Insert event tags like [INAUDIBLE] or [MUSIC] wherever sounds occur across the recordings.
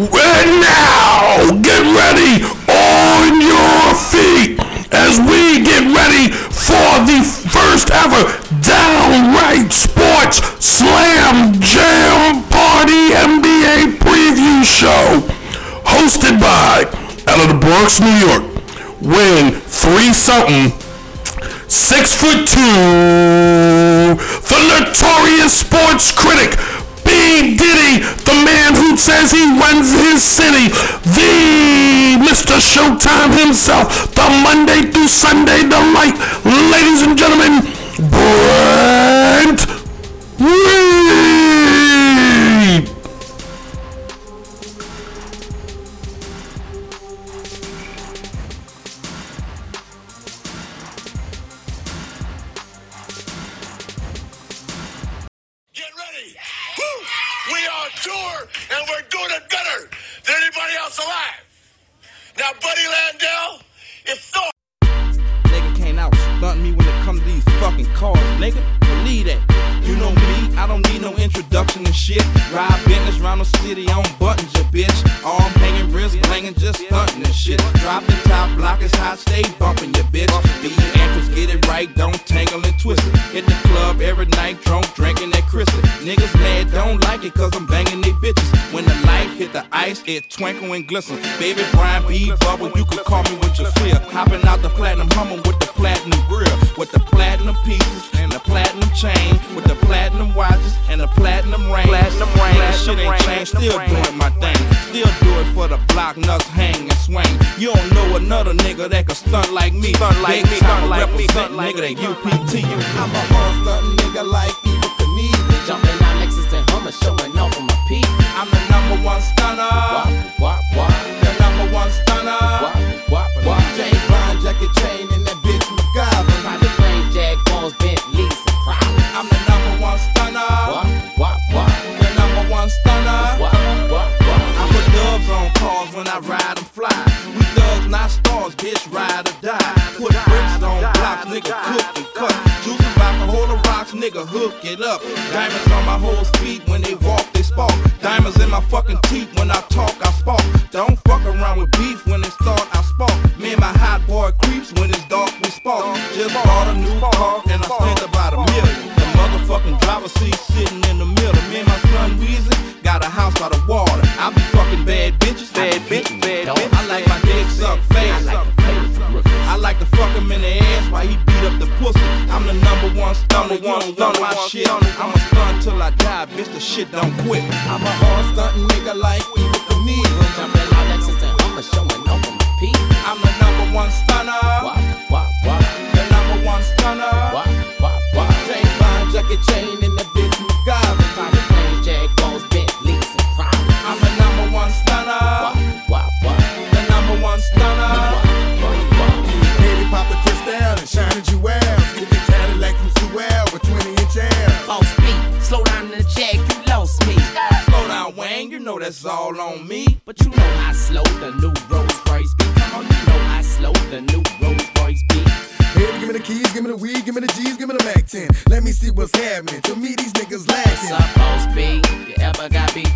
And now, get ready on your feet as we get ready for the first ever Downright Sports Slam Jam Party NBA Preview Show, hosted by, out of the Bronx, New York, weighing three something, six foot two, the notorious sports critic, Diddy, the man who says he runs his city, the Mr. Showtime himself, the Monday through Sunday delight, ladies and gentlemen, Brent. Stay bumping ya bitch. Be actors, get it right, don't tangle and twist it. Hit the club every night, drunk, drinking that crystal. Niggas mad, don't like it, cause I'm banging they bitches. When the light hit the ice, it twinkle and glisten. Baby Brian B. Bubble, you can call me with your fear. Hopping out the platinum hummer with the platinum grill. With the platinum pieces and the platinum chain. With the platinum watches and the platinum ring. Platinum ring, that shit ain't changed, still doing my thing. Still do it for the block, nuts hang and swing. You don't know another nigga that can stunt like me. Stunt like me, stunt like me, stunt like nigga that UPT. I'm a hard stunting nigga like Evil Knievel. Jumping out Lexus and Hummer, showing off on my peak. I'm the number one stunner. Wop, wop, wop, The number one stunner. wop, wop, wop. James Bond jacket chain ride or die. Put bricks on blocks, nigga, cook and cut. Juice about the whole of rocks, nigga, hook it up. Diamonds on my whole feet when they walk, they spark. Diamonds in my fucking teeth when I talk, I spark. The number one stunner, you don't want my shit. I'ma stun till I die, bitch, the shit don't quit. I'm a hard stunting nigga like Evil Knievel. Jumping out Lexus and Hummer, showing off on my peak. I'm the number one stunner, Wop, wop, wop, the number one stunner. wop, wop, wop. James Bond jacket chain and that bitch all on me. But you know I slow the new Rolls Royce beat. Come on, you know I slow the new Rolls Royce beat. Baby, give me the keys, give me the weed, give me the G's, give me the Mac 10. Let me see what's happening. To me, these niggas What's lacking. up, boss B? You ever got beef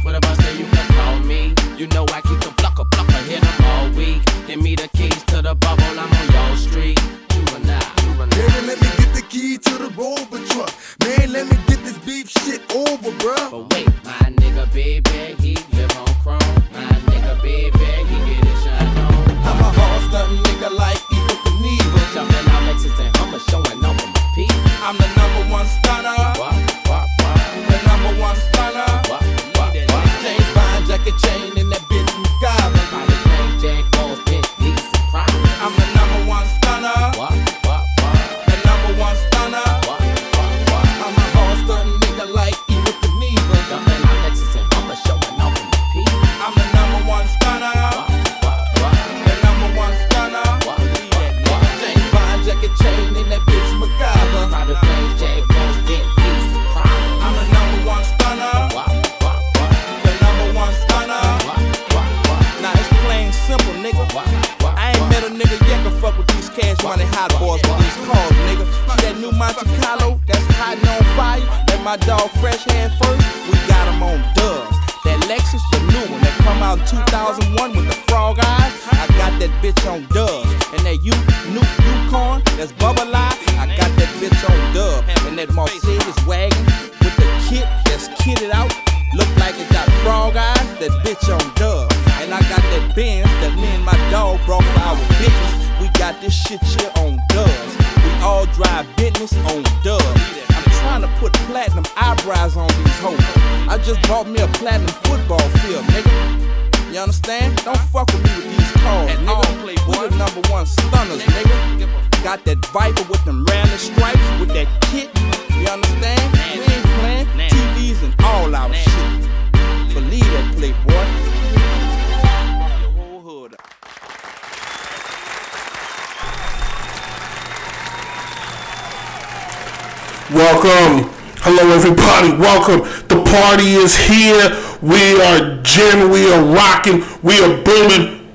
rocking. We are booming.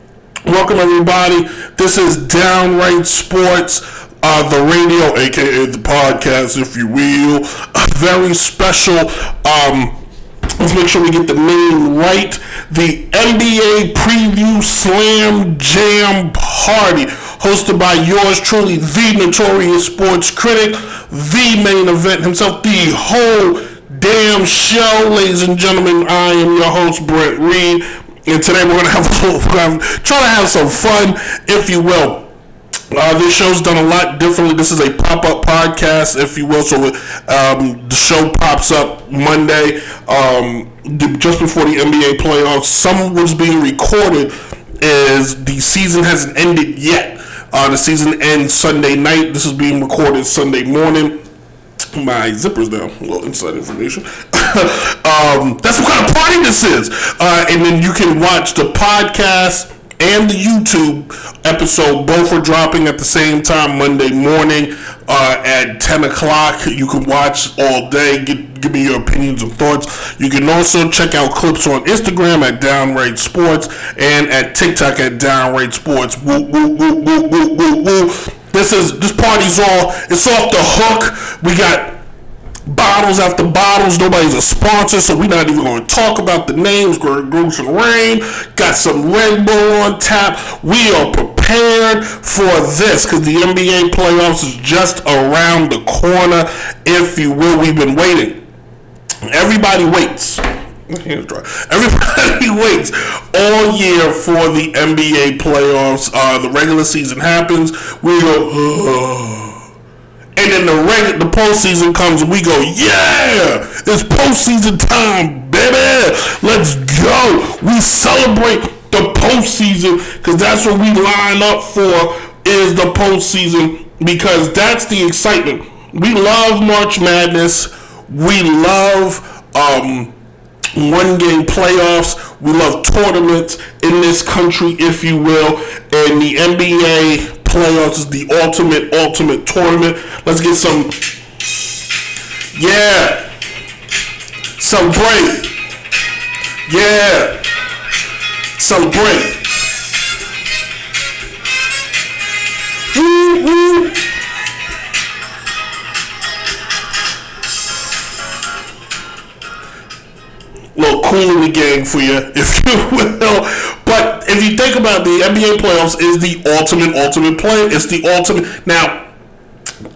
Welcome, everybody. This is Downright Sports, uh, the radio, aka the podcast, if you will. A very special. Um, Let's make sure we get the name right. The NBA Preview Slam Jam Party, hosted by yours truly, the notorious sports critic, the main event himself, the whole damn show, ladies and gentlemen. I am your host, Brent Reed, and today we're gonna have a little, try to have some fun, if you will. Uh, this show's done a lot differently. This is a pop-up podcast, if you will. So um, the show pops up Monday, um, just before the NBA playoffs. Some was being recorded as the season hasn't ended yet. Uh, the season ends Sunday night. This is being recorded Sunday morning my zippers down. A little inside information. [LAUGHS] um, that's what kind of party this is. Uh, and then you can watch the podcast and the YouTube episode. Both are dropping at the same time Monday morning uh, at 10 o'clock. You can watch all day. Give, give me your opinions and thoughts. You can also check out clips on Instagram at Downright Sports and at TikTok at Downright Sports. Woo, woo, woo, woo, woo, woo, woo. This is this party's all it's off the hook. We got bottles after bottles. Nobody's a sponsor, so we're not even going to talk about the names. Grey Goose and Rain got some Red Bull on tap. We are prepared for this because the NBA playoffs is just around the corner, if you will. We've been waiting. Everybody waits. [LAUGHS] Everybody [LAUGHS] waits all year for the NBA playoffs. Uh, the regular season happens. We go, "Ugh." [SIGHS] and then the reg- the postseason comes, and we go, yeah, it's postseason time, baby. Let's go. We celebrate the postseason because that's what we line up for is the postseason because that's the excitement. We love March Madness. We love um, one game playoffs. We love tournaments in this country, if you will. And the NBA playoffs is the ultimate, ultimate tournament. Let's get some. Yeah. Celebrate. Yeah. Celebrate. Woo, woo. Little cool in the gang for you, [LAUGHS] if you will. But if you think about the NBA playoffs, is the ultimate, ultimate play. It's the ultimate. Now,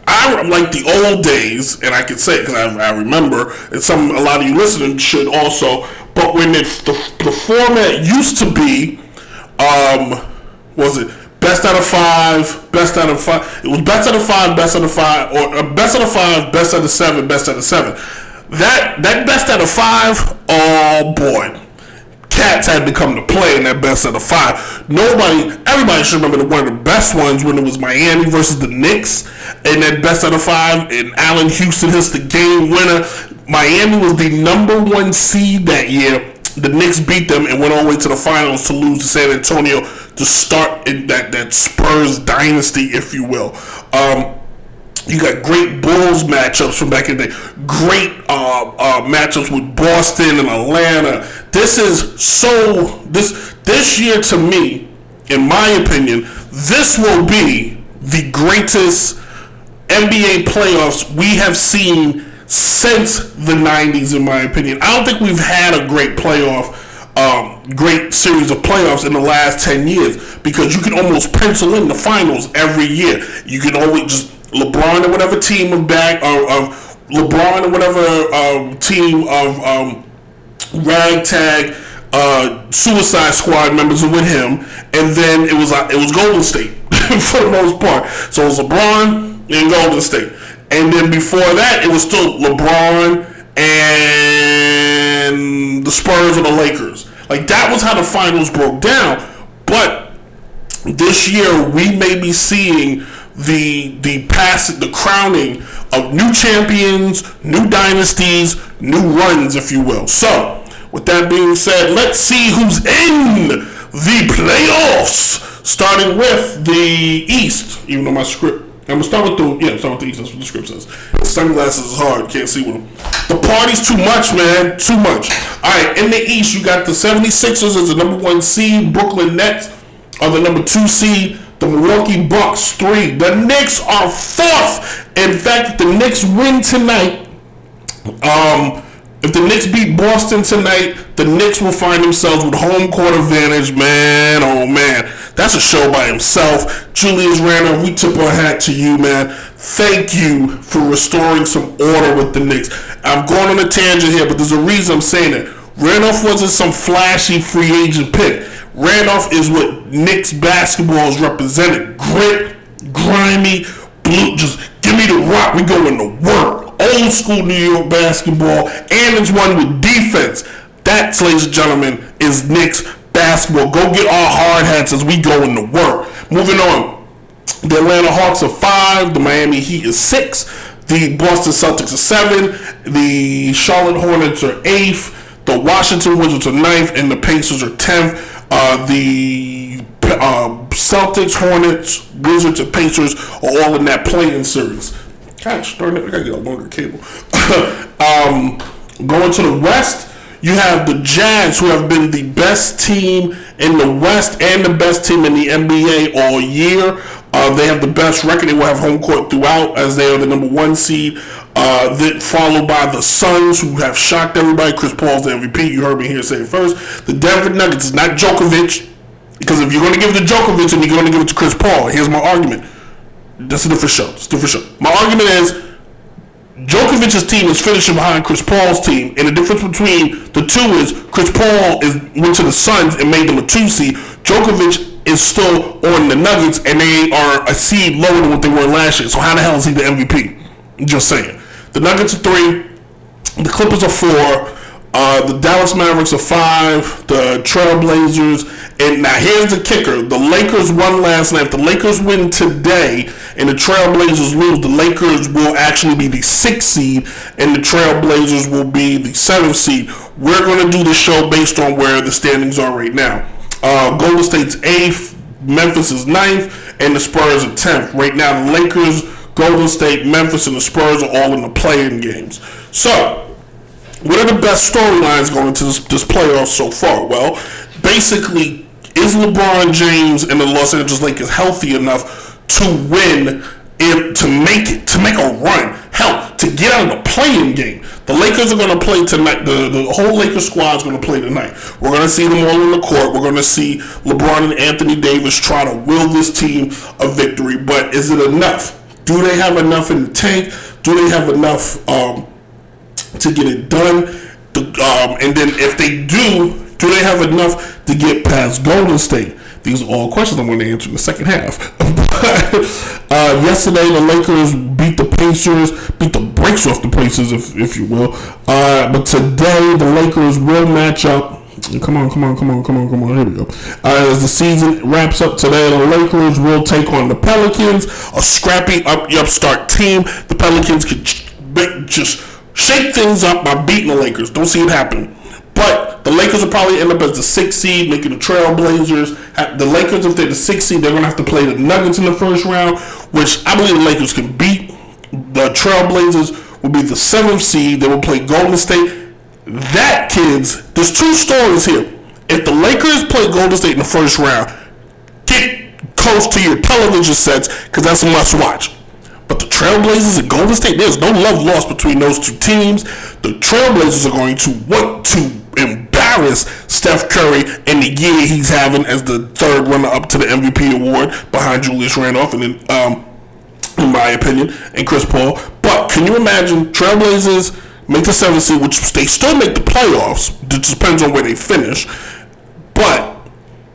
I like the old days, and I can say it because I, I remember, and some a lot of you listening should also. But when it, the the format used to be, um, was it best out of five, best out of five? It was best out of five, best out of five, or uh, best out of five, best out of seven, best out of seven. That that best out of five, oh boy. Cats had to come to play in that best out of five. Nobody, everybody should remember that one of the best ones when it was Miami versus the Knicks, and that best out of five, and Allan Houston hits the game winner. Miami was the number one seed that year. The Knicks beat them and went all the way to the finals to lose to San Antonio to start in that that Spurs dynasty, if you will. Um, you got great Bulls matchups from back in the day. Great uh, uh, matchups with Boston and Atlanta. This is so this this year to me, in my opinion, this will be the greatest NBA playoffs we have seen since the '90s. In my opinion, I don't think we've had a great playoff um, great series of playoffs in the last 10 years because you can almost pencil in the finals every year. You can always just LeBron or whatever team of back or of LeBron or whatever um, team of um, ragtag uh, Suicide Squad members were with him, and then it was uh, it was Golden State [LAUGHS] for the most part. So it was LeBron and Golden State, and then before that it was still LeBron and the Spurs or the Lakers. Like that was how the finals broke down. But this year we may be seeing the the pass the crowning of new champions, new dynasties, new runs, if you will. So, with that being said, let's see who's in the playoffs. Starting with the East, even though my script. I'm gonna start with the yeah, start with the East. That's what the script says. Sunglasses is hard. Can't see with them. The party's too much, man. Too much. All right, in the East, you got the 76ers as the number one seed. Brooklyn Nets are the number two seed. The Milwaukee Bucks three. The Knicks are fourth. In fact, if the Knicks win tonight, um, if the Knicks beat Boston tonight, the Knicks will find themselves with home court advantage. Man, oh man, that's a show by himself. Julius Randle, we tip our hat to you, man. Thank you for restoring some order with the Knicks. I'm going on a tangent here, but there's a reason I'm saying it. Randolph wasn't some flashy free agent pick. Randolph is what Knicks basketball is represented. Grit, grimy, blue. Just give me the rock. We going to work. Old school New York basketball, and it's one with defense. That, ladies and gentlemen, is Knicks basketball. Go get our hard hats as we go into work. Moving on. The Atlanta Hawks are five. The Miami Heat is six. The Boston Celtics are seven. The Charlotte Hornets are eighth. The Washington Wizards are ninth, and the Pacers are tenth. Uh, the uh, Celtics, Hornets, Wizards, and Pacers are all in that playing series. Gosh, darn it, I gotta get a longer cable. [LAUGHS] um, going to the West, you have the Jazz, who have been the best team in the West and the best team in the NBA all year. Uh, they have the best record. They will have home court throughout, as they are the number one seed. Uh, then followed by the Suns, who have shocked everybody. Chris Paul's the MVP. You heard me here say first. The Denver Nuggets is not Djokovic, because if you're going to give it to Djokovic and you're going to give it to Chris Paul, here's my argument. That's a different show. It's a different show. My argument is Djokovic's team is finishing behind Chris Paul's team, and the difference between the two is Chris Paul is went to the Suns and made them a two seed. Djokovic is still on the Nuggets, and they are a seed lower than what they were last year. So how the hell is he the MVP? Just saying. The Nuggets are three, the Clippers are four, uh, the Dallas Mavericks are five, the Trailblazers, and now here's the kicker: the Lakers won last night. If the Lakers win today and the Trailblazers lose, the Lakers will actually be the sixth seed, and the Trailblazers will be the seventh seed. We're going to do the show based on where the standings are right now. Uh, Golden State's eighth, Memphis is ninth, and the Spurs are tenth. Right now, the Lakers, Golden State, Memphis, and the Spurs are all in the playing games. So what are the best storylines going into this, this playoff so far? Well, basically, is LeBron James and the Los Angeles Lakers healthy enough to win to make it to make a run? Hell, to get out of the playing game. The Lakers are going to play tonight. The, the whole Lakers squad is going to play tonight. We're going to see them all in the court. We're going to see LeBron and Anthony Davis try to will this team a victory. But is it enough? Do they have enough in the tank? Do they have enough? Um, to get it done. The, um, and then if they do, do they have enough to get past Golden State? These are all questions I'm going to answer in the second half. [LAUGHS] uh, yesterday, the Lakers beat the Pacers, beat the brakes off the Pacers, if, if you will. Uh, but today, the Lakers will match up. Come on, come on, come on, come on, come on. Here we go. Uh, as the season wraps up today, the Lakers will take on the Pelicans, a scrappy up upstart team. The Pelicans could just shake things up by beating the Lakers. Don't see it happen. But the Lakers will probably end up as the sixth seed, making the Trailblazers. The Lakers, if they're the sixth seed, they're going to have to play the Nuggets in the first round, which I believe the Lakers can beat. The Trailblazers will be the seventh seed. They will play Golden State. That, kids, there's two stories here. If the Lakers play Golden State in the first round, get close to your television sets because that's a must watch. But the Trailblazers and Golden State, there's no love lost between those two teams. The Trailblazers are going to want to embarrass Steph Curry in the year he's having as the third runner up to the MVP award behind Julius Randolph and um, in my opinion, and Chris Paul. But can you imagine Trailblazers make the seventh seed, which they still make the playoffs. It depends on where they finish. But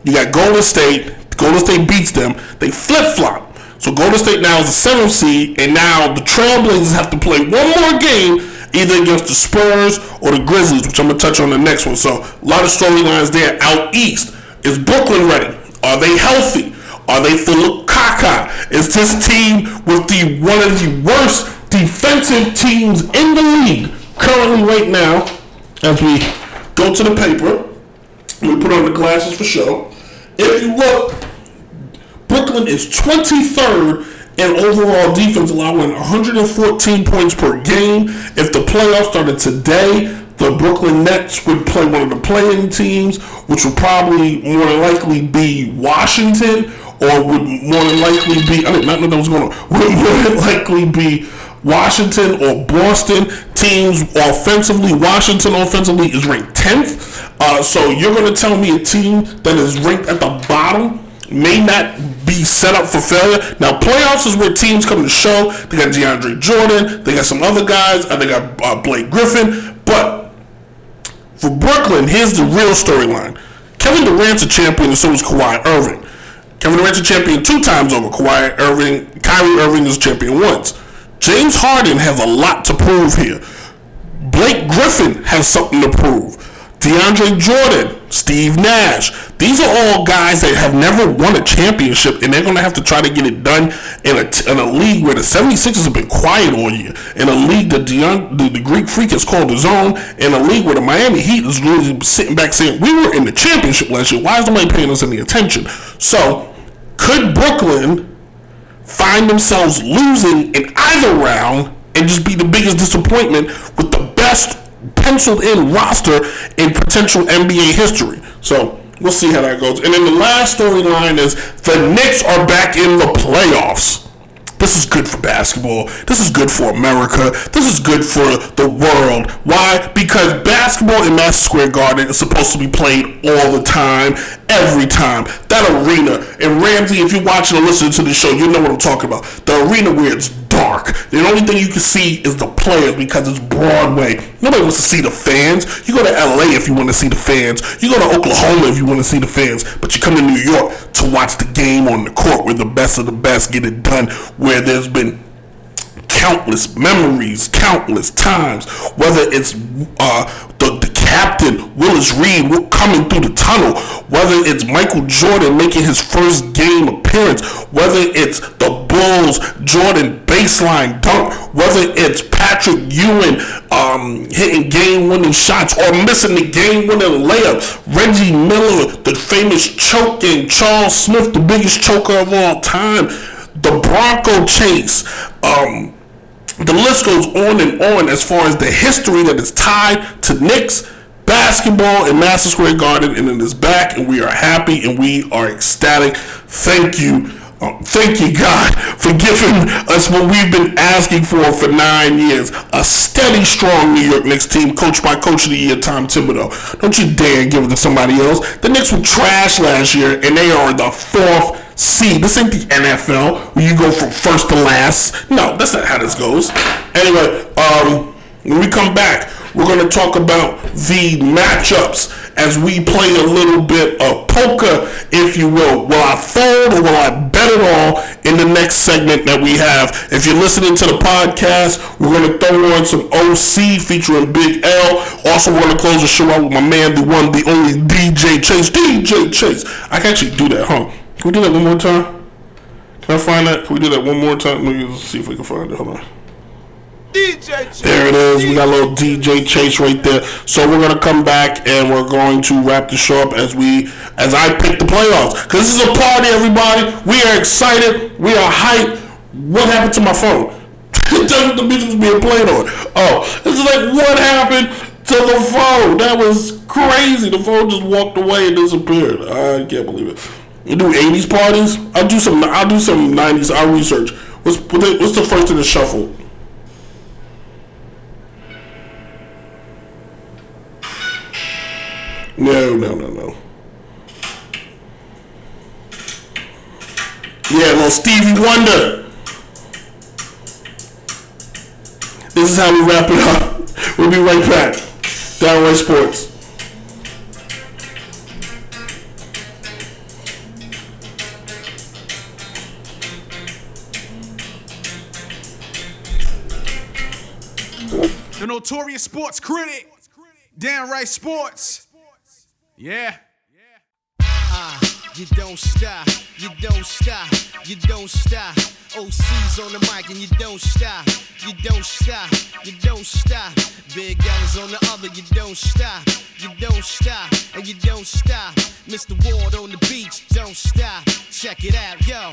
you got Golden State. Golden State beats them. They flip flop. So Golden State now is the seventh seed, and now the Trailblazers have to play one more game, either against the Spurs or the Grizzlies, which I'm gonna touch on the next one. So a lot of storylines there. Out east, is Brooklyn ready? Are they healthy? Are they full of caca? Is this team with the one of the worst defensive teams in the league currently right now? As we go to the paper, we put on the glasses for show. If you look, Brooklyn is 23rd in overall defense, allowing 114 points per game. If the playoffs started today, the Brooklyn Nets would play one of the playing teams, which would probably more than likely be Washington, or would more than likely be I did not know that was going [LAUGHS] on. Would more than likely be Washington or Boston teams offensively. Washington offensively is ranked 10th. Uh, so you're going to tell me a team that is ranked at the bottom may not be set up for failure. Now, playoffs is where teams come to show. They got DeAndre Jordan. They got some other guys. Uh, they got uh, Blake Griffin. But for Brooklyn, here's the real storyline. Kevin Durant's a champion, and so is Kawhi Irving. Kevin Durant's a champion two times over. Kawhi Irving, Kyrie Irving is champion once. James Harden has a lot to prove here. Blake Griffin has something to prove. DeAndre Jordan, Steve Nash. These are all guys that have never won a championship, and they're going to have to try to get it done in a, in a league where the 76ers have been quiet all year. In a league that the, the Greek Freak has called his own. In a league where the Miami Heat is really sitting back saying, We were in the championship last year. Why is nobody paying us any attention? So, could Brooklyn find themselves losing in either round and just be the biggest disappointment with the best penciled in roster in potential NBA history. So we'll see how that goes. And then the last storyline is the Knicks are back in the playoffs. This is good for basketball. This is good for America. This is good for the world. Why? Because basketball in Madison Square Garden is supposed to be played all the time, every time. That arena, and Ramsey, if you're watching or listening to the show, you know what I'm talking about. The arena where it's dark. The only thing you can see is the players because it's Broadway. Nobody wants to see the fans. You go to LA if you want to see the fans. You go to Oklahoma if you want to see the fans. But you come to New York to watch the game on the court where the best of the best get it done. Where there's been countless memories, countless times. Whether it's uh, the, the captain Willis Reed coming through the tunnel, whether it's Michael Jordan making his first game appearance, whether it's the Bulls Jordan baseline dunk, whether it's Patrick Ewing um, hitting game-winning shots or missing the game-winning layup, Reggie Miller, the famous choking, Charles Smith, the biggest choker of all time, the Bronco chase. Um, the list goes on and on as far as the history that is tied to Knicks basketball in Madison Square Garden, and it is back, and we are happy and we are ecstatic. Thank you. Uh, thank you, God, for giving us what we've been asking for for nine years. A steady, strong New York Knicks team, coached by Coach of the Year, Tom Thibodeau. Don't you dare give it to somebody else. The Knicks were trash last year, and they are the fourth seed. This ain't the NFL where you go from first to last. No, that's not how this goes. Anyway, um, when we come back, we're going to talk about the matchups as we play a little bit of poker, if you will. Will I fold or will I bet it all in the next segment that we have? If you're listening to the podcast, we're going to throw on some OC featuring Big L. Also, we're going to close the show out with my man, the one, the only DJ Chase. DJ Chase. I can actually do that, huh? Can we do that one more time? Can I find that? Can we do that one more time? Let me see if we can find it. Hold on. DJ. There it is. We got a little DJ Chase right there. So we're gonna come back and we're going to wrap the show up as we as I pick the playoffs. Cause this is a party, everybody. We are excited. We are hyped. What happened to my phone? [LAUGHS] The music's being played on. Oh, this is like what happened to the phone? That was crazy. The phone just walked away and disappeared. I can't believe it. You do 80s parties? I'll do some. I'll do some 90s. I'll research. What's what's the first in the shuffle? No, no, no, no. Yeah, little Stevie Wonder. This is how we wrap it up. [LAUGHS] We'll be right back. Downright Sports. The notorious sports critic. Downright sports. Yeah. Ah, you don't stop, you don't stop, you don't stop. OC's on the mic and you don't stop, you don't stop, you don't stop. Big L's on the other, you don't stop, you don't stop, and you don't stop. Mr. Ward on the beach, don't stop. Check it out, yo.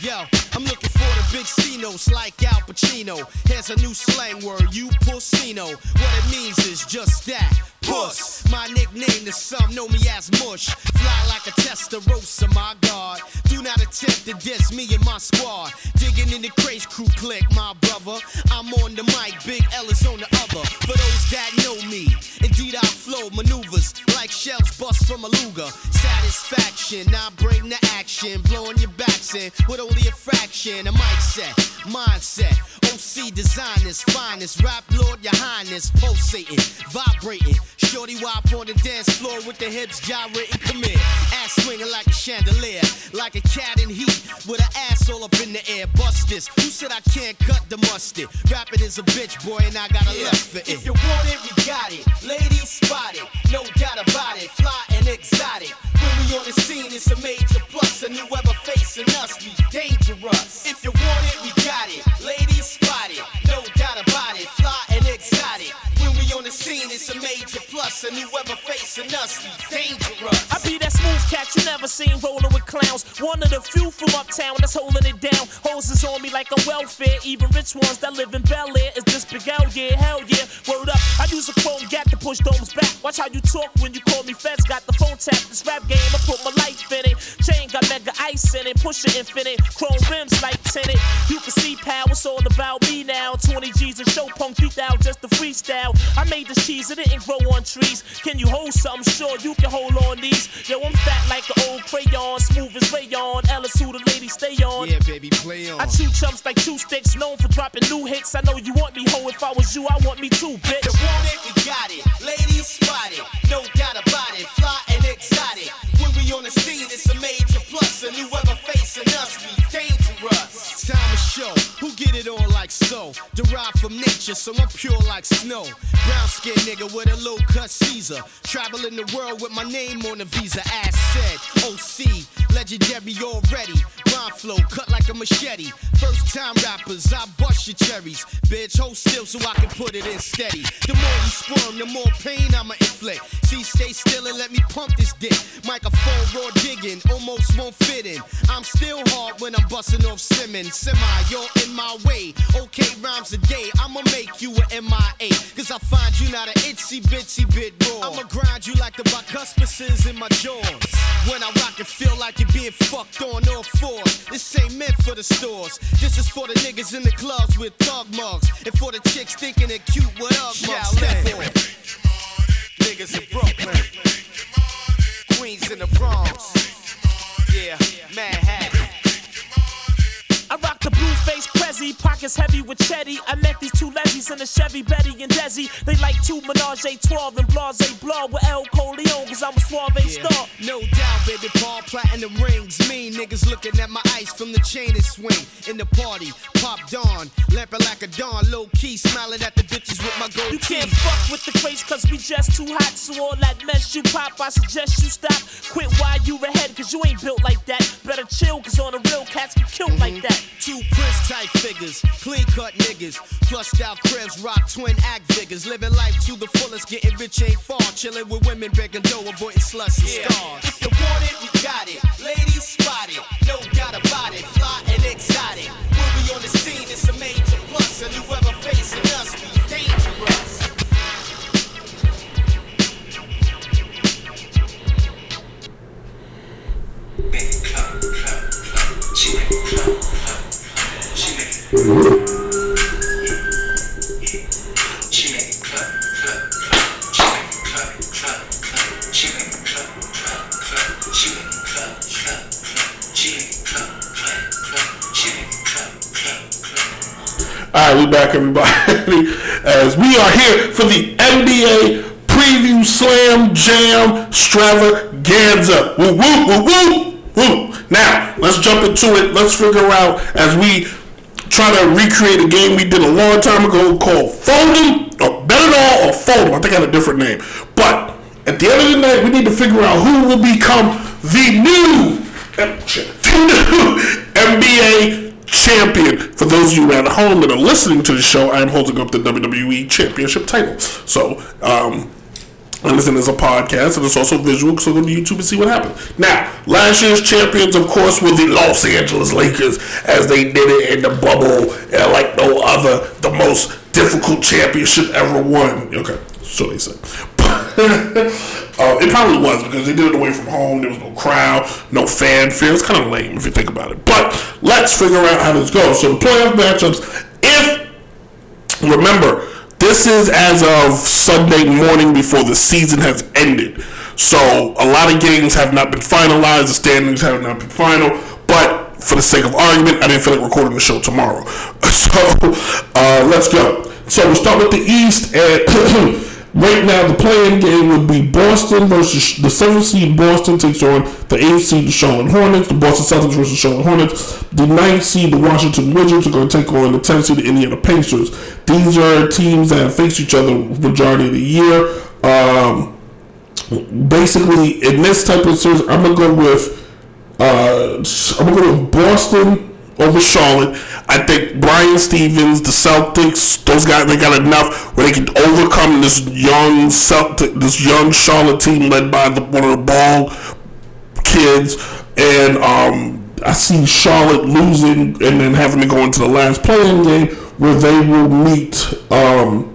Yo, I'm looking for the big C-notes like Al Pacino. Here's a new slang word, you pussino. What it means is just that. Puss, my nickname to some know me as Mush. Fly like a Testarossa, my God. Do not attempt to diss me and my squad. Digging in the Crates crew click, my brother. I'm on the mic, Big L is on the other. For those that know me, indeed I flow maneuvers like shells bust from a Luger. Satisfaction, I bring the action, blowing your backs in with only a fraction. A mic set, mindset, OC designers, finest, rap lord, your highness, pulsating, vibrating. Shorty wop on the dance floor with the hips gyrating, come here. Ass swinging like a chandelier, like a cat in heat, with her ass all up in the air. Bust this. Who said I can't cut the mustard? Rapping is a bitch, boy, and I got a left for it. If you want it, we got it. Ladies spot it, no doubt about it. Fly and exotic. When we on the scene, it's a major plus. And whoever facing us, we dangerous. If you want it, we got it. Ladies spot it, no doubt about it. Fly and exotic. When the scene, it's a major plus. And whoever facing us, we dangerous. I be that smooth cat you never seen rolling with clowns. One of the few from uptown that's holding it down. Hoses on me like I'm welfare. Even rich ones that live in Bel Air is this big out, yeah, hell yeah. Word up, I use a chrome gat to push domes back. Watch how you talk when you call me feds. Got the phone tap. This rap game, I put my life in it. Chain got mega ice in it. Push it infinite. Chrome rims like tinted. You can see power, it's all about me now. 20 G's a show, punk beat just the freestyle. I made this cheese, it didn't grow on trees. Can you hold something? Sure, you can hold on these. Yo, I'm fat like an old crayon, smooth as rayon. Ellis, who the lady stay on. Yeah, baby, play on. I chew chumps like two sticks, known for dropping new hits. I know you want me, ho. If I was you, I want me too, bitch. You want it, we got it. Ladies spot it, no doubt about it. Fly and exotic. When we on the scene, it's a major plus. And whoever facing us, we dangerous. Time to show who get it on like so. Derived from nature, so I'm pure like snow. Brown skin nigga with a low cut Caesar. Traveling the world with my name on the visa. Ass said, OC, legendary already. Rhyme flow cut like a machete. First time rappers, I bust your cherries. Bitch, hold still so I can put it in steady. The more you squirm, the more pain I'ma inflict. See, stay still and let me pump this dick. Microphone raw digging, almost won't fit in. I'm still hard when I'm busting off Simmons. Semi, you're in my way. Okay, rhymes a day. I'ma make you an MIA. Cause I find you not an itsy bitsy bit raw. I'ma grind you like the bicuspices in my jaws. When I rock it, feel like you're being fucked on all fours. This ain't meant for the stores. This is for the niggas in the clubs with thug mugs. And for the chicks thinking they're cute with up mugs. Step on. Niggas in Brooklyn. Queens in the Bronx. Yeah, Manhattan. Pockets heavy with Chetty. I met these two lesbies in the Chevy, Betty and Desi. They like two Menage a 12 and Blase Blah with El Coleon, cause I'm a suave star. No doubt, baby, Paul platinum rings. Me niggas looking at my ice from the chain and swing. In the party, pop dawn, lamping like a dawn, low key, smiling at the bitches with my gold You can't fuck with the craze cause we just too hot. So all that mess you pop, I suggest you stop. Quit while you ahead cause you ain't built like that. Better chill cause on the real cats get killed like mm-hmm. that. Two Prince type figures, clean cut niggas, flushed out cribs, rock twin act figures, living life to the fullest, getting rich ain't far, chilling with women, begging dough, avoiding sluts and Yeah. stars. If you want it, we got it. Ladies spot it, no doubt about it. Everybody. [LAUGHS] As we are here for the NBA preview slam jam stravaganza. Woo woo woo woo woo. Now let's jump into it. Let's figure out as we try to recreate a game we did a long time ago called Fold'em oh, or Bet It All or Fold'em. I think I had a different name, but at the end of the night, we need to figure out who will become the new, new NBA champion. For those of you at home that are listening to the show, I am holding up the WWE Championship title. So, um, listen as a podcast, and it's also visual, so go to YouTube and see what happened. Now, last year's champions, of course, were the Los Angeles Lakers, as they did it in the bubble, and like no other, the most difficult championship ever won. Okay, so they said. [LAUGHS] uh, it probably was because they did it away from home. There was no crowd, no fanfare. It's kind of lame if you think about it. But let's figure out how this goes. So the playoff matchups. If remember, this is as of Sunday morning before the season has ended. So a lot of games have not been finalized. The standings have not been final. But for the sake of argument, I didn't feel like recording the show tomorrow. [LAUGHS] So uh, let's go. So we'll start with the East and. [CLEARS THROAT] Right now, the playing game would be Boston versus the seventh seed. Boston takes on the eighth seed, the Charlotte Hornets. The Boston Celtics versus Charlotte Hornets. The ninth seed, the Washington Wizards, are going to take on the tenth seed, the Indiana Pacers. These are teams that faced each other majority of the year. Um, basically, in this type of series, I'm gonna go with uh, I'm gonna go with Boston over Charlotte. I think Brian Stevens, the Celtics, those guys they got enough where they can overcome this young Celtic, this young Charlotte team led by the, one of the ball kids, and um, I see Charlotte losing and then having to go into the last playing game where they will meet. Um,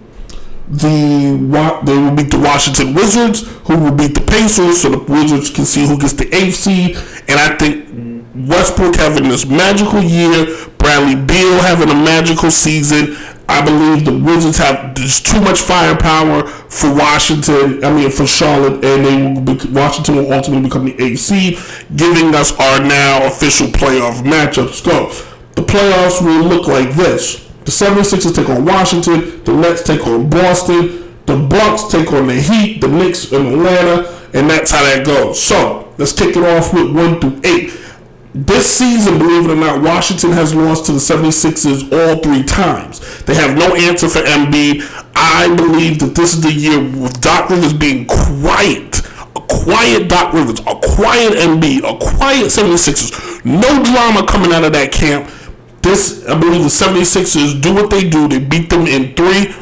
the they will beat the Washington Wizards, who will beat the Pacers, so the Wizards can see who gets the eighth seed. And I think Westbrook having this magical year, Bradley Beal having a magical season. I believe the Wizards have there's too much firepower for Washington. I mean for Charlotte, and they will Washington will ultimately become the seed, giving us our now official playoff matchups. Go. The playoffs will look like this: the 76ers take on Washington, the Nets take on Boston, the Bucks take on the Heat, the Knicks in Atlanta, and that's how that goes. So let's kick it off with one through eight. This season, believe it or not, Washington has lost to the 76ers all three times. They have no answer for Embiid. I believe that this is the year with Doc Rivers being quiet. A quiet Doc Rivers, a quiet Embiid, a quiet 76ers. No drama coming out of that camp. This, I believe the 76ers do what they do. They beat them in three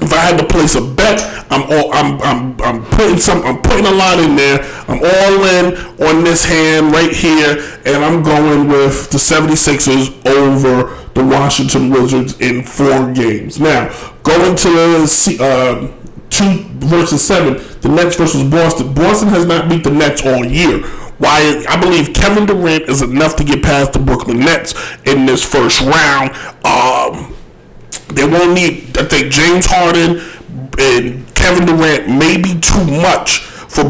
if I had to place a bet, I'm all I'm I'm I'm putting some I'm putting a lot in there. I'm all in on this hand right here, and I'm going with the 76ers over the Washington Wizards in four games. Now, going to uh, two versus seven, the Nets versus Boston. Boston has not beat the Nets all year. Why I believe Kevin Durant is enough to get past the Brooklyn Nets in this first round. Um, they won't need, I think, James Harden and Kevin Durant may be too much for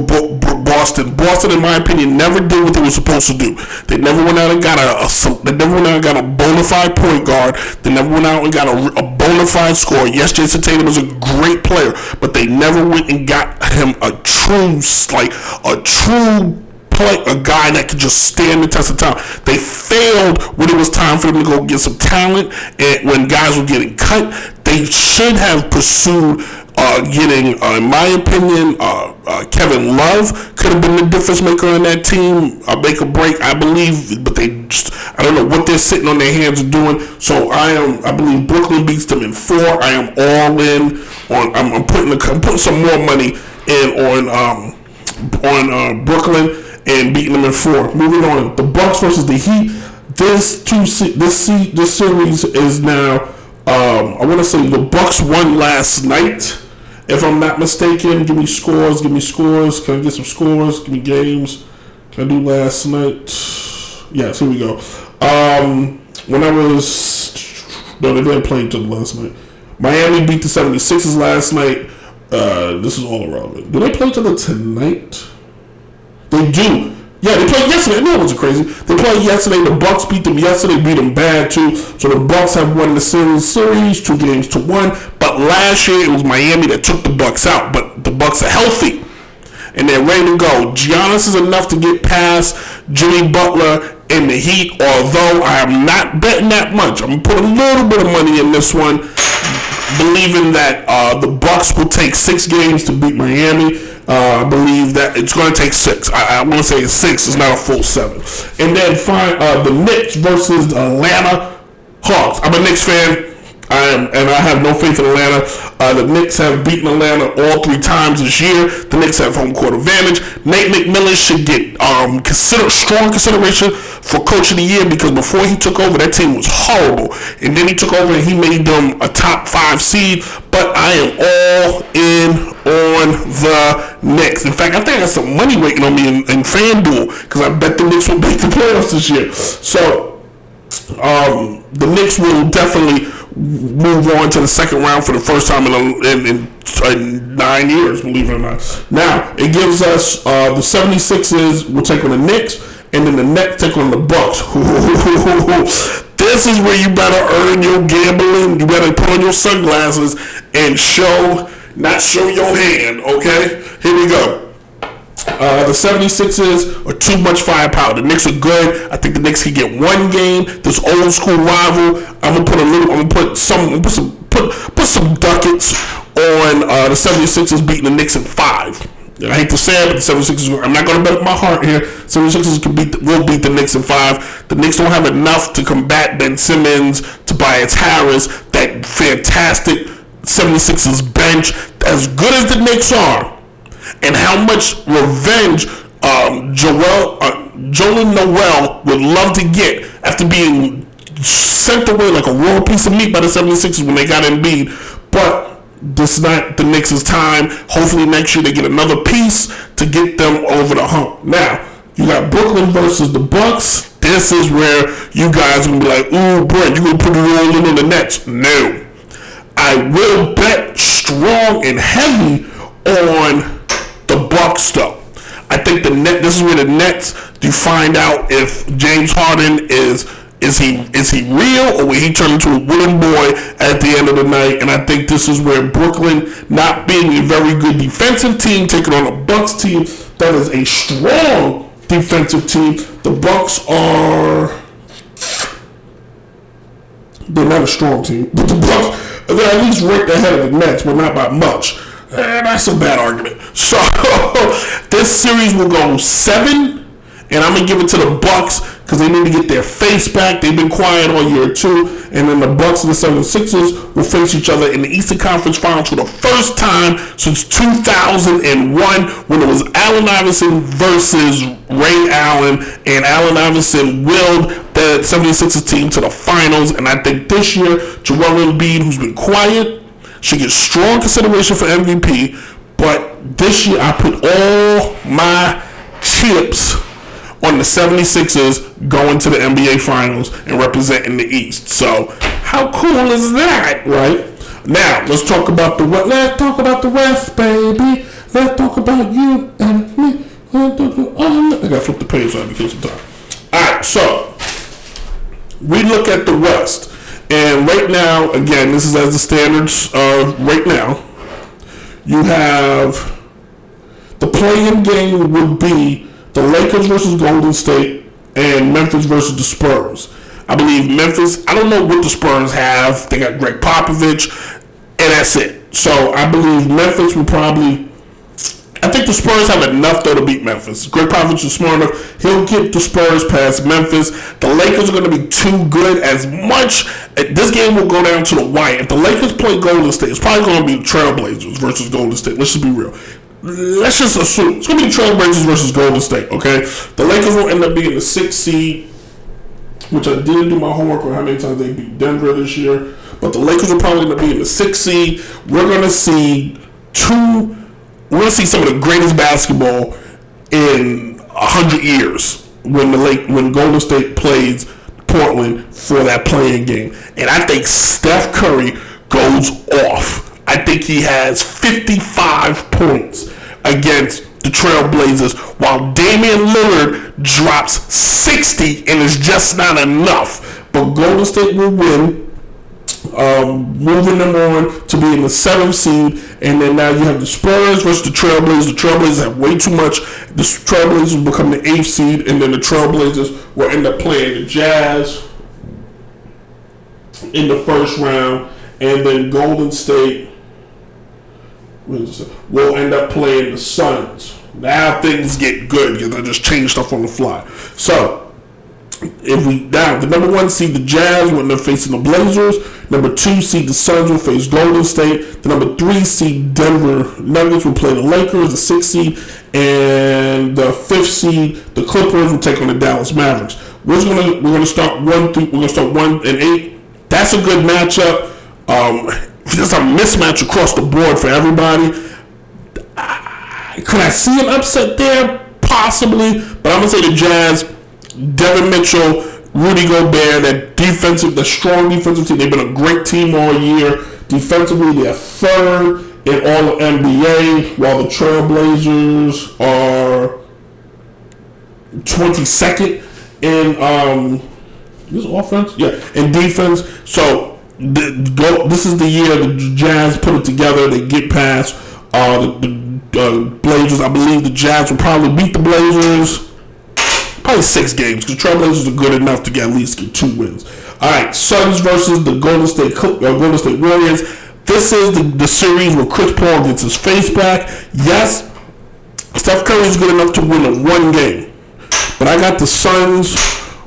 Boston. Boston, in my opinion, never did what they were supposed to do. They never went out and got a, a they never went out and got a bona fide point guard. They never went out and got a, a bona fide scorer. Yes, Jayson Tatum was a great player, but they never went and got him a true, like a true play a guy that could just stand the test of time. They failed when it was time for them to go get some talent, and when guys were getting cut, they should have pursued uh, getting, uh, in my opinion, uh, uh Kevin Love could have been the difference maker on that team. Uh, make a break, I believe, but they just, I don't know what they're sitting on their hands and doing. So I am, I believe Brooklyn beats them in four. I am all in on. I'm, I'm putting, a, I'm putting some more money in on um, on uh, Brooklyn and beating them in four. Moving on, the Bucks versus the Heat. This two this this series is now. Um, I want to say the Bucks won last night, if I'm not mistaken. Give me scores. Give me scores. Can I get some scores? Give me games. Can I do last night? Yes, here we go. Um, when I was no, they didn't play until last night. Miami beat the 76ers last night. Uh, this is all irrelevant. Do they play each other tonight? They do. Yeah, they played yesterday. No, it wasn't crazy. They played yesterday. The Bucks beat them yesterday. Beat them bad too. So the Bucks have won the series, series two games to one. But last year it was Miami that took the Bucks out. But the Bucks are healthy and they're ready to go. Giannis is enough to get past Jimmy Butler in the Heat. Although I am not betting that much. I'm gonna put a little bit of money in this one, believing that uh, the Bucks will take six games to beat Miami. Uh, I believe that it's going to take six. I, I want to say six. It's not a full seven. And then find uh, the Knicks versus the Atlanta Hawks. I'm a Knicks fan. I am, and I have no faith in Atlanta. Uh, the Knicks have beaten Atlanta all three times this year. The Knicks have home court advantage. Nate McMillan should get um, consider strong consideration for coach of the year because before he took over, that team was horrible, and then he took over and he made them a top five seed. But I am all in on the Knicks. In fact, I think I got some money waiting on me in, in FanDuel because I bet the Knicks will [LAUGHS] make the playoffs this year. So um, the Knicks will definitely move on to the second round for the first time in, a, in, in, in nine years, believe it or not. Now, it gives us uh, the 76ers will take on the Knicks, and then the Nets take on the Bucks. [LAUGHS] this is where you better earn your gambling. You better put on your sunglasses and show, not show your hand, okay? Here we go. Uh, the 76ers are too much firepower. The Knicks are good. I think the Knicks can get one game. This old school rival. I'm gonna put a little. I'm gonna put some. Put some. Put put some ducats on uh, the 76ers beating the Knicks in five. I hate to say it, but the 76ers. I'm not gonna bet my heart here. 76ers can beat. The, will beat the Knicks in five. The Knicks don't have enough to combat Ben Simmons, Tobias Harris, that fantastic 76ers bench. As good as the Knicks are and how much revenge um, Joel, uh, Jolin Noel would love to get after being sent away like a raw piece of meat by the 76ers when they got Embiid. But this is not the Knicks' time. Hopefully next year they get another piece to get them over the hump. Now, you got Brooklyn versus the Bucks. This is where you guys will be like, ooh, Brent, you gonna put it all in on the Nets. No. I will bet strong and heavy on the Bucks though. I think the net. This is where the Nets. You find out if James Harden is is he is he real or will he turn into a wooden boy at the end of the night? And I think this is where Brooklyn, not being a very good defensive team, taking on a Bucks team that is a strong defensive team. The Bucks are they're not a strong team, but the Bucks they're at least right ahead of the Nets, but not by much. Eh, that's a bad argument. [LAUGHS] So this series will go seven, and I'm gonna give it to the Bucks because they need to get their face back. They've been quiet all year too, and then the Bucks and the 76ers will face each other in the Eastern Conference Finals for the first time since 2001 when it was Allen Iverson versus Ray Allen, and Allen Iverson willed the 76ers team to the finals. And I think this year, Joel Embiid, who's been quiet should get strong consideration for MVP. But this year, I put all my chips on the 76ers going to the NBA Finals and representing the East. So, how cool is that, right? Now, let's talk about the West. Let's talk about the West, baby. Let's talk about you and me. I gotta flip the page on because of time. Alright, so we look at the West. And right now, again, this is as the standards of right now. You have the play-in game would be the Lakers versus Golden State and Memphis versus the Spurs. I believe Memphis. I don't know what the Spurs have. They got Gregg Popovich, and that's it. So I believe Memphis will probably I think the Spurs have enough though to beat Memphis. Gregg Popovich is smart enough; he'll get the Spurs past Memphis. The Lakers are going to be too good. As much this game will go down to the wire. If the Lakers play Golden State, it's probably going to be Trailblazers versus Golden State. Let's just be real. Let's just assume it's going to be Trailblazers versus Golden State. Okay, the Lakers will end up being the sixth seed, which I didn't do my homework on how many times they beat Denver this year. But the Lakers are probably going to be in the sixth seed. We're going to see two we're gonna see some of the greatest basketball in hundred years when the late when Golden State plays Portland for that play-in game, and I think Steph Curry goes off. I think he has 55 points against the Trailblazers, while Damian Lillard drops 60 and is just not enough. But Golden State will win um, moving them on to be in the seventh seed, and then now you have the Spurs versus the Trailblazers. The Trailblazers have way too much. The Trailblazers will become the eighth seed, and then the Trailblazers will end up playing the Jazz in the first round, and then Golden State will end up playing the Suns. Now things get good because I just changed stuff on the fly. So if we now the number one seed the Jazz when they're facing the Blazers. Number two seed the Suns will face Golden State. The number three seed Denver Nuggets will play the Lakers. The sixth seed and the fifth seed the Clippers will take on the Dallas Mavericks. We're gonna we're gonna start one through we're gonna start one and eight. That's a good matchup. Um, there's a mismatch across the board for everybody. Could I see an upset there? Possibly, but I'm gonna say the Jazz Devin Mitchell, Rudy Gobert, that defensive, the strong defensive team. They've been a great team all year. Defensively, they're third in all of NBA, while the Trailblazers are 22nd in um, this offense, yeah, in defense. So the, go, this is the year the Jazz put it together. They get past uh, the, the uh, Blazers. I believe the Jazz will probably beat the Blazers probably six games because Trailblazers are good enough to get at least get two wins. All right, Suns versus the Golden State uh, Golden State Warriors. This is the, the series where Chris Paul gets his face back. Yes, Steph Curry is good enough to win in one game, but I got the Suns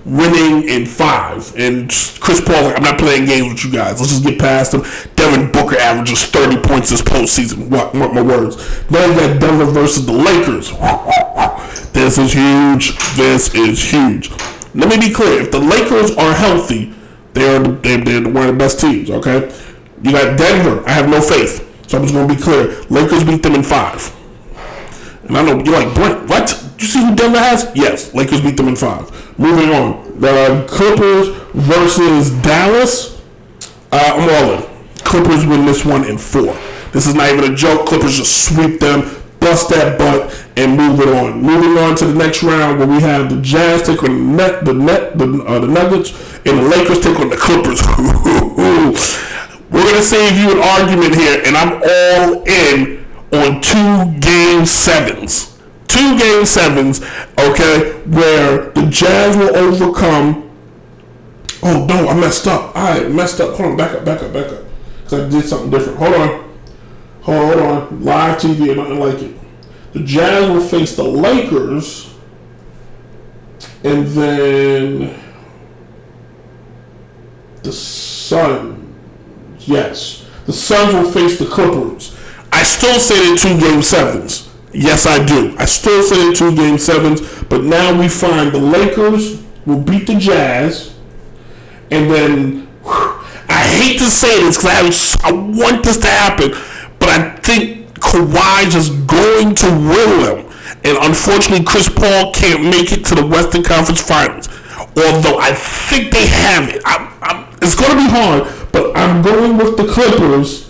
winning in five. And Chris Paul, like, I'm not playing games with you guys. Let's just get past them. Devin Booker averages 30 points this postseason. What, my words? Then got Denver versus the Lakers. [LAUGHS] This is huge. This is huge. Let me be clear. If the Lakers are healthy, they are they, they're one of the best teams. Okay. You got Denver. I have no faith. So I'm just gonna be clear. Lakers beat them in five. And I know you're like Brent. What? You see who Denver has? Yes, Lakers beat them in five. Moving on. The Clippers versus Dallas. Uh, I'm all in. Clippers win this one in four. This is not even a joke. Clippers just sweep them bust that butt, and move it on. Moving on to the next round where we have the Jazz take on the net, the net, the, uh, the Nuggets, and the Lakers take on the Clippers. [LAUGHS] We're gonna save you an argument here, and I'm all in on two game sevens. Two game sevens, okay, where the Jazz will overcome. Oh no, I messed up. I messed up. Hold on, back up, back up, back up. Because I did something different. Hold on. Hold on, live TV, nothing like it. The Jazz will face the Lakers, and then the Suns. Yes, the Suns will face the Clippers. I still say they're two game sevens. Yes, I do. I still say two game sevens, but now we find the Lakers will beat the Jazz, and then whew, I hate to say this because I, I want this to happen but I think Kawhi just going to will them. And unfortunately, Chris Paul can't make it to the Western Conference Finals. Although I think they have it. I'm, I'm, it's going to be hard, but I'm going with the Clippers.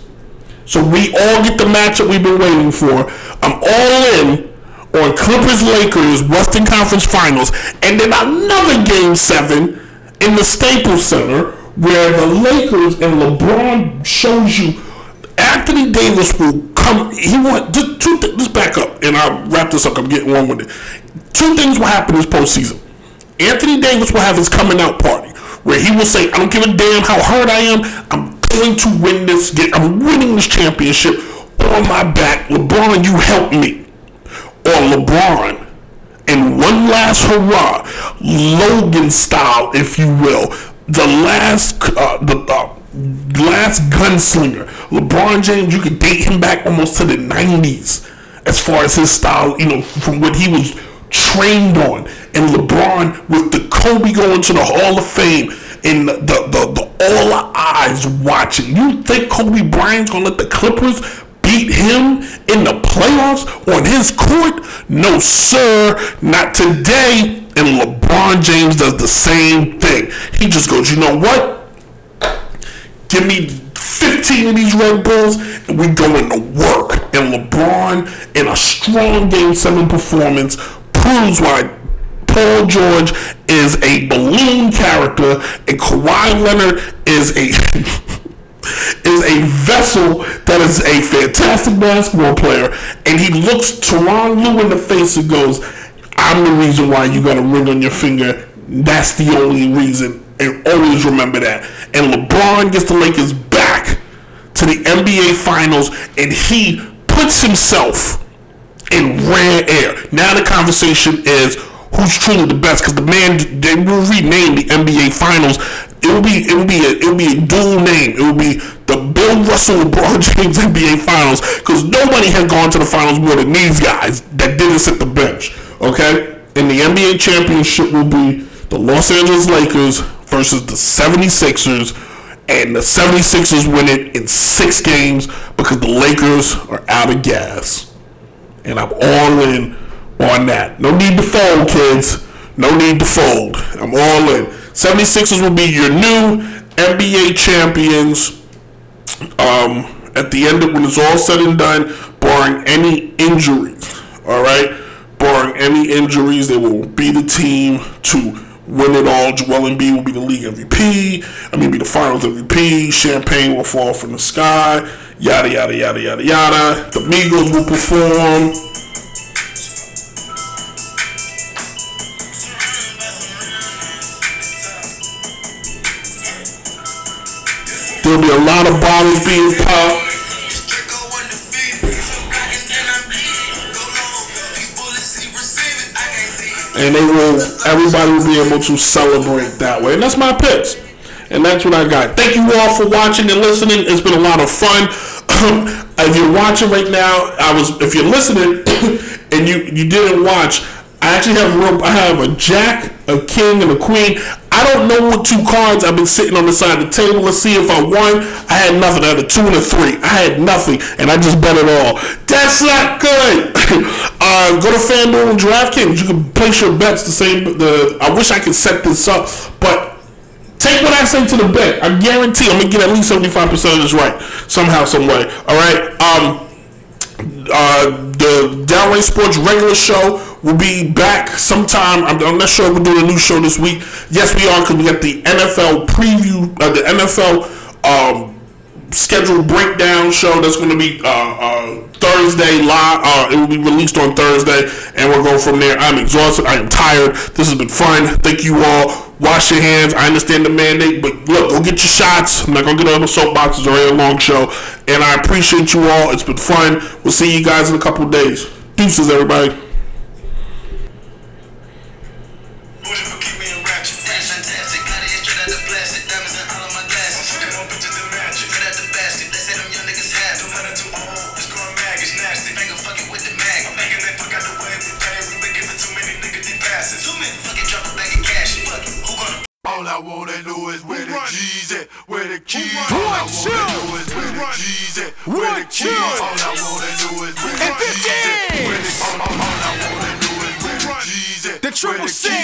So we all get the matchup we've been waiting for. I'm all in on Clippers Lakers Western Conference Finals, and then another Game Seven in the Staples Center where the Lakers and LeBron shows you Anthony Davis will come. He want just two. Th- back up, and I'll wrap this up. I'm getting one with it. Two things will happen this postseason. Anthony Davis will have his coming out party where he will say, "I don't give a damn how hurt I am. I'm going to win this. Get, I'm winning this championship on my back. LeBron, you help me." Or LeBron, in one last hurrah, Logan style, if you will, the last uh, the uh, last gunslinger. LeBron James, you could date him back almost to the 90s as far as his style, you know, from what he was trained on. And LeBron, with the Kobe going to the Hall of Fame and the, the, the, all eyes watching, you think Kobe Bryant's to let the Clippers beat him in the playoffs on his court? No, sir, not today. And LeBron James does the same thing. He just goes, you know what? Give me 15 of these Red Bulls and we going to work. And LeBron, in a strong Game 7 performance, proves why Paul George is a balloon character and Kawhi Leonard is a [LAUGHS] is a vessel that is a fantastic basketball player and he looks Tyronn Lue in the face and goes, I'm the reason why you got a ring on your finger. That's the only reason. And always remember that. And LeBron gets the Lakers back to the NBA Finals and he puts himself in rare air. Now the conversation is who's truly the best because the man they will rename the NBA Finals. It will be it will be a, it will be a dual name. It will be the Bill Russell LeBron James [LAUGHS] NBA Finals because nobody has gone to the finals more than these guys that didn't sit the bench. Okay, and the NBA championship will be the Los Angeles Lakers versus the 76ers. And the 76ers win it in six games because the Lakers are out of gas. And I'm all in on that. No need to fold, kids. No need to fold. I'm all in. 76ers will be your new NBA champions um, at the end of when it's all said and done, barring any injuries. All right? Barring any injuries, they will be the team to win it all. Joel Embiid will be the league MVP. I mean, be the finals MVP. Champagne will fall from the sky. Yada, yada, yada, yada, yada. The Migos will perform. There'll be a lot of bottles being popped. And they will, everybody will be able to celebrate that way. And that's my pitch. And that's what I got. Thank you all for watching and listening. It's been a lot of fun. [COUGHS] if you're watching right now, I was if you're listening [COUGHS] and you you didn't watch, I actually have a I have a jack, a king, and a queen. I don't know what two cards I've been sitting on the side of the table. Let's see if I won. I had nothing. I had a two and a three. I had nothing, and I just bet it all. That's not good. [LAUGHS] uh, go to FanDuel and DraftKings. You can place your bets the same. The I wish I could set this up, but take what I say to the bet. I guarantee I'm gonna get at least seventy five percent of this right somehow, some way. All right. Um, uh, the Downright Sports regular show will be back sometime. I'm, I'm not sure we're doing a new show this week. Yes, we are because we got the NFL preview, uh, the NFL um, schedule breakdown show that's going to be uh, uh, Thursday live. Uh, it will be released on Thursday, and we'll go from there. I'm exhausted. I am tired. This has been fun. Thank you all. Wash your hands. I understand the mandate, but look, go get your shots. I'm not gonna get on the soapboxes or a long show. And I appreciate you all. It's been fun. We'll see you guys in a couple days. Deuces, everybody. G's at, where the keys. All I wanna know is where the G's at, where the keys. All I wanna know is where the G's at, where the G's at, The triple six,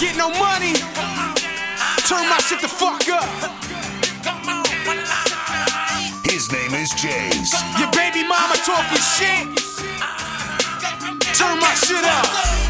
get no money. Turn my shit the fuck up. His name is Jace. Your baby mama talking shit. Turn my shit up.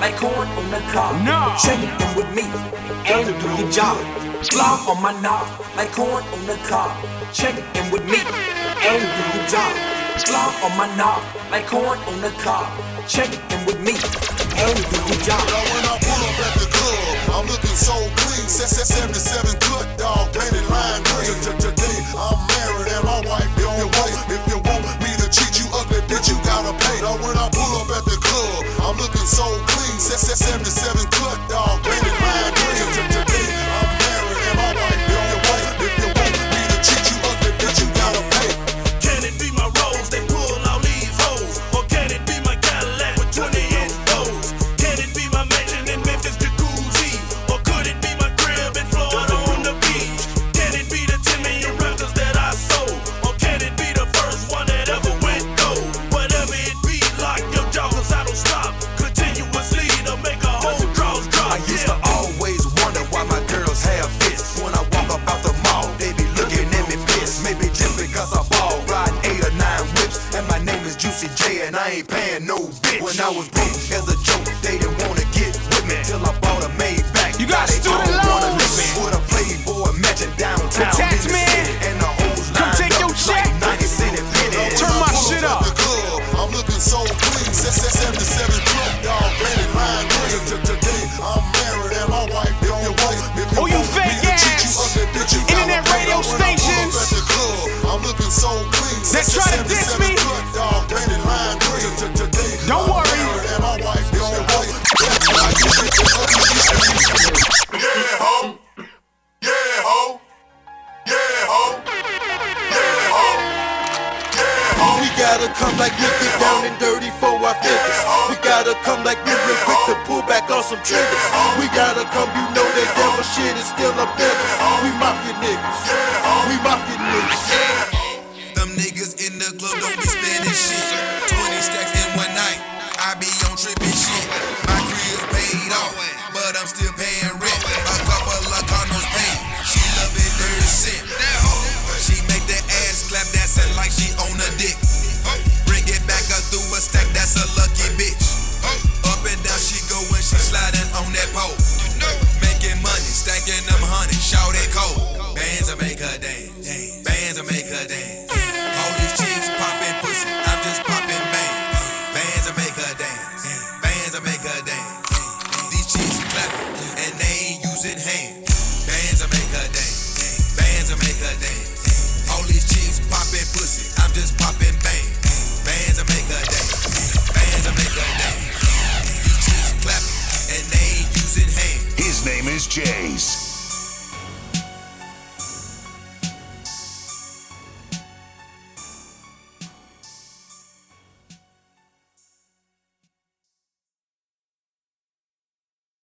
like corn on the cob. No. Shake it with me and do your job. Blow on my knob like corn on the cob. Check it with me and do your job. Blow on my knob like corn on the cob. Check it with me and do your job. Now when I pull up at the club, I'm looking so clean. Set 77 cut dog, painted lime green. Today I'm married and my wife don't wait. If you want me to cheat you ugly, bitch, you gotta pay. Now when I so clean. 77 cut dog, baby, man, some drip.